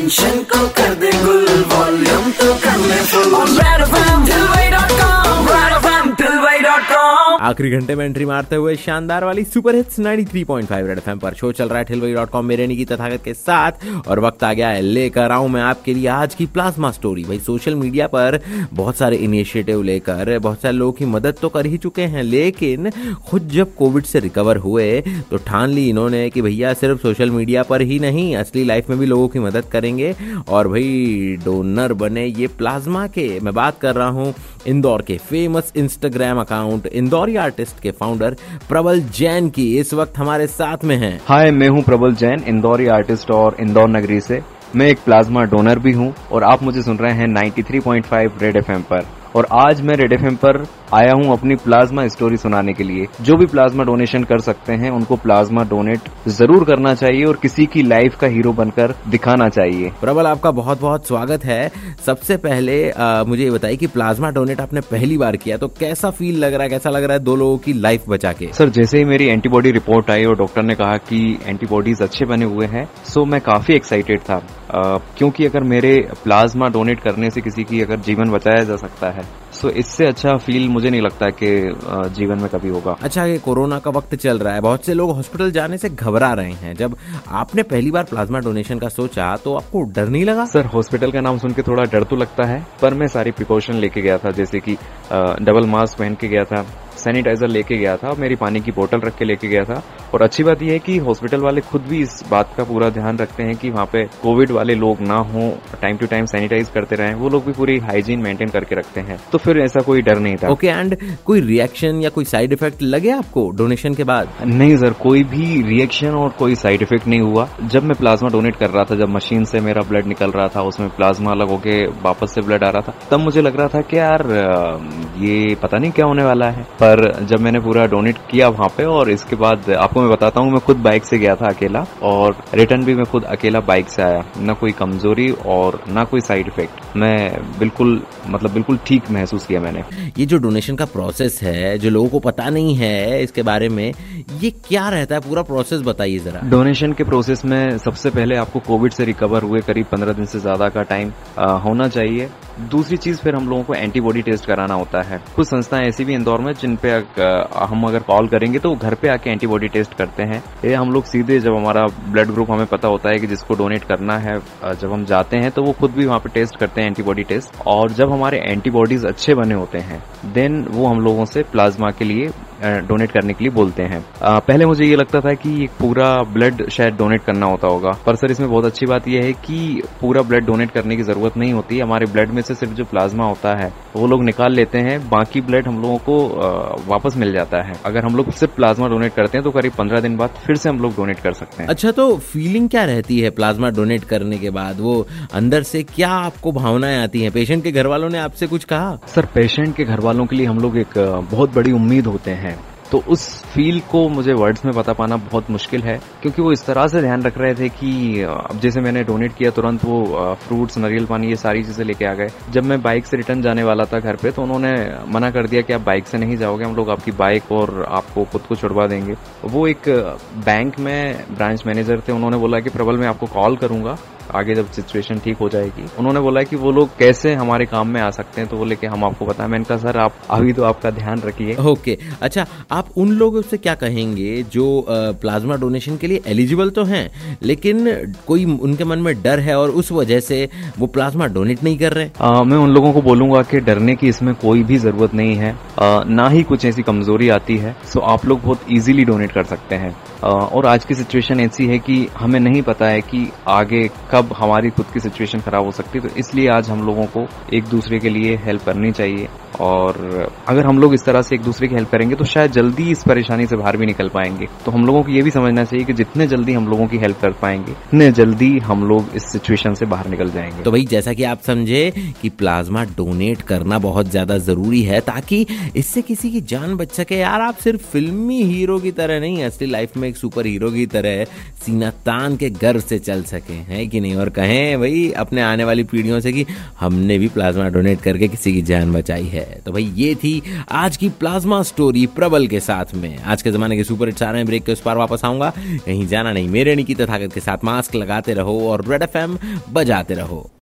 Tension को कर दे गुल आखिरी घंटे में एंट्री मारते हुए शानदार वाली सुपर हिट्स 93.5 रेड एफएम पर शो चल रहा है ठिलवई डॉट कॉम मेरे निकी तथागत के साथ। और वक्त आ गया है लेकर आऊँ मैं आपके लिए आज की प्लाज्मा स्टोरी भाई सोशल मीडिया पर बहुत सारे इनिशिएटिव लेकर, बहुत सारे लोगों की मदद तो कर ही चुके हैं, लेकिन खुद जब कोविड से रिकवर हुए तो ठान ली इन्होंने कि भैया सिर्फ़ सोशल मीडिया पर ही नहीं, असली लाइफ में भी लोगों की मदद करेंगे। और भाई डोनर बने ये प्लाज्मा के। मैं बात कर रहा हूँ इंदौर के famous Instagram account Indori artist के फाउंडर प्रबल जैन की इस वक्त हमारे साथ में हैं। हाय, मैं हूँ प्रबल जैन, इंदौरी आर्टिस्ट और इंदौर नगरी से। मैं एक प्लाज्मा डोनर भी हूँ और आप मुझे सुन रहे हैं 93.5 रेड एफएम पर। और आज मैं रेड एफएम पर आया हूँ अपनी प्लाज्मा स्टोरी सुनाने के लिए। जो भी प्लाज्मा डोनेशन कर सकते हैं उनको प्लाज्मा डोनेट ज़रूर करना चाहिए और किसी की लाइफ का हीरो बनकर दिखाना चाहिए। प्रबल आपका बहुत बहुत स्वागत है। सबसे पहले आ, मुझे ये बताइए कि प्लाज्मा डोनेट आपने पहली बार किया तो कैसा फील लग रहा है? कैसा लग रहा है दो लोगों की लाइफ बचा के? सर जैसे ही मेरी एंटीबॉडी रिपोर्ट आई और डॉक्टर ने कहा कि एंटीबॉडीज अच्छे बने हुए हैं सो मैं काफ़ी एक्साइटेड था। आ, क्योंकि अगर मेरे प्लाज्मा डोनेट करने से किसी की अगर जीवन बचाया जा सकता है सो इससे अच्छा फील मुझे नहीं लगता है कि जीवन में कभी होगा। अच्छा ये कोरोना का वक्त चल रहा है। बहुत से लोग हॉस्पिटल जाने से घबरा रहे हैं। जब आपने पहली बार प्लाज्मा डोनेशन का सोचा तो आपको डर नहीं लगा? सर हॉस्पिटल का नाम सुन के थोड़ा डर तो लगता है पर मैं सारी प्रिकॉशन लेके गया था जैसे की डबल मास्क पहन के गया था। सैनिटाइजर लेके गया था मेरी पानी की बोतल रख के लेके गया था। और अच्छी बात यह है कि हॉस्पिटल वाले खुद भी इस बात का पूरा ध्यान रखते हैं कि वहाँ पे कोविड वाले लोग ना हो टाइम टू टाइम सैनिटाइज करते रहें वो लोग भी पूरी हाइजीन मेंटेन करके रखते हैं। तो फिर ऐसा कोई डर नहीं था। ओके एंड कोई रिएक्शन या कोई साइड इफ़ेक्ट लगे आपको डोनेशन के बाद? नहीं सर कोई भी रिएक्शन और कोई साइड इफ़ेक्ट नहीं हुआ। जब मैं प्लाज्मा डोनेट कर रहा था जब मशीन से मेरा ब्लड निकल रहा था उसमें प्लाज्मा अलग होके वापस से ब्लड आ रहा था तब मुझे लग रहा था कि यार ये पता नहीं क्या होने वाला है। पर जब मैंने पूरा डोनेट किया वहाँ पे और इसके बाद आपको मैं बताता हूँ मैं खुद बाइक से गया था अकेला और रिटर्न भी मैं खुद अकेला बाइक से आया। न कोई कमज़ोरी और न कोई साइड इफ़ेक्ट मैं बिल्कुल मतलब बिल्कुल ठीक महसूस किया मैंने। ये जो डोनेशन का प्रोसेस है जो लोगों को पता नहीं है इसके बारे में ये क्या रहता है? पूरा प्रोसेस बताइए जरा। डोनेशन के प्रोसेस में सबसे पहले आपको कोविड से रिकवर हुए करीब पंद्रह दिन से ज़्यादा का टाइम होना चाहिए। दूसरी चीज़ फिर हम लोगों को एंटीबॉडी टेस्ट कराना होता है। कुछ संस्थाएँ ऐसी भी इंदौर में जिन पे हम अगर कॉल करेंगे तो घर पे आके एंटीबॉडी टेस्ट करते हैं। ये हम लोग सीधे जब हमारा ब्लड ग्रुप हमें पता होता है कि जिसको डोनेट करना है जब हम जाते हैं तो वो खुद भी वहाँ पे टेस्ट करते हैं एंटीबॉडी टेस्ट और जब हमारे एंटीबॉडीज अच्छे बने होते हैं देन वो हम लोगों से प्लाज्मा के लिए डोनेट करने के लिए बोलते हैं। आ, पहले मुझे ये लगता था कि पूरा ब्लड शायद डोनेट करना होता होगा। पर सर इसमें बहुत अच्छी बात यह है कि पूरा ब्लड डोनेट करने की ज़रूरत नहीं होती। हमारे ब्लड में से सिर्फ़ जो प्लाज्मा होता है वो लोग निकाल लेते हैं। बाकी ब्लड हम लोगों को वापस मिल जाता है। अगर हम लोग सिर्फ़ प्लाज्मा डोनेट करते हैं तो करीब पंद्रह दिन बाद फिर से हम लोग डोनेट कर सकते हैं। अच्छा तो फीलिंग क्या रहती है प्लाज्मा डोनेट करने के बाद? वो अंदर से क्या आपको भावनाएँ आती है? पेशेंट के घर वालों ने आपसे कुछ कहा? सर पेशेंट के घर वालों के लिए हम लोग एक बहुत बड़ी उम्मीद होते हैं। तो उस फील को मुझे वर्ड्स में बता पाना बहुत मुश्किल है, क्योंकि वो इस तरह से ध्यान रख रहे थे कि अब जैसे मैंने डोनेट किया, तुरंत वो फ्रूट्स नारियल पानी, ये सारी चीज़ें लेके आ गए। जब मैं बाइक से रिटर्न जाने वाला था घर पे तो उन्होंने मना कर दिया कि आप बाइक से नहीं जाओगे, हम लोग आपकी बाइक और आपको खुद को छुड़वा देंगे। वो एक बैंक में ब्रांच मैनेजर थे, उन्होंने बोला कि प्रबल मैं आपको कॉल करूँगा आगे जब सिचुएशन ठीक हो जाएगी। उन्होंने बोला कि वो लोग कैसे हमारे काम में आ सकते हैं तो बोले कि हम आपको बताएँ। मैंने कहा सर आप अभी तो आपका ध्यान रखिए। ओके। अच्छा आप उन लोगों से क्या कहेंगे जो प्लाज्मा डोनेशन के लिए एलिजिबल तो हैं लेकिन कोई उनके मन में डर है और उस वजह से वो प्लाज्मा डोनेट नहीं कर रहे? आ, मैं उन लोगों को बोलूँगा कि डरने की इसमें कोई भी ज़रूरत नहीं है। आ, ना ही कुछ ऐसी कमज़ोरी आती है सो आप लोग बहुत इजीली डोनेट कर सकते हैं। और आज की सिचुएशन ऐसी है कि हमें नहीं पता है कि आगे कब हमारी खुद की सिचुएशन खराब हो सकती है तो इसलिए आज हम लोगों को एक दूसरे के लिए हेल्प करनी चाहिए। और अगर हम लोग इस तरह से एक दूसरे की हेल्प करेंगे तो शायद जल्दी इस परेशानी से बाहर भी निकल पाएँगे। तो हम लोगों को ये भी समझना चाहिए कि जितने जल्दी हम लोगों की हेल्प कर पाएँगे, उतने जल्दी हम लोग इस सिचुएशन से बाहर निकल जाएँगे। तो भाई, जैसा कि आप समझे कि प्लाज्मा डोनेट करना बहुत ज़्यादा ज़रूरी है, ताकि इससे किसी की जान बच सके। यार, आप सिर्फ़ फिल्मी हीरो की तरह नहीं असली लाइफ में एक सुपर हीरो की तरह सीना तान के गर्व से चल सके, है कि नहीं? नहीं, और कहें भाई अपने आने वाली पीढ़ियों से कि हमने भी प्लाज्मा डोनेट करके किसी की जान बचाई है। तो भाई ये थी आज की प्लाज्मा स्टोरी प्रबल के साथ में। आज के जमाने के सुपर हिट सारे ब्रेक के उस पार वापस आऊँगा। कहीं जाना नहीं, मेरे निकी तथागत के साथ मास्क लगाते रहो और रेड एफएम बजाते रहो।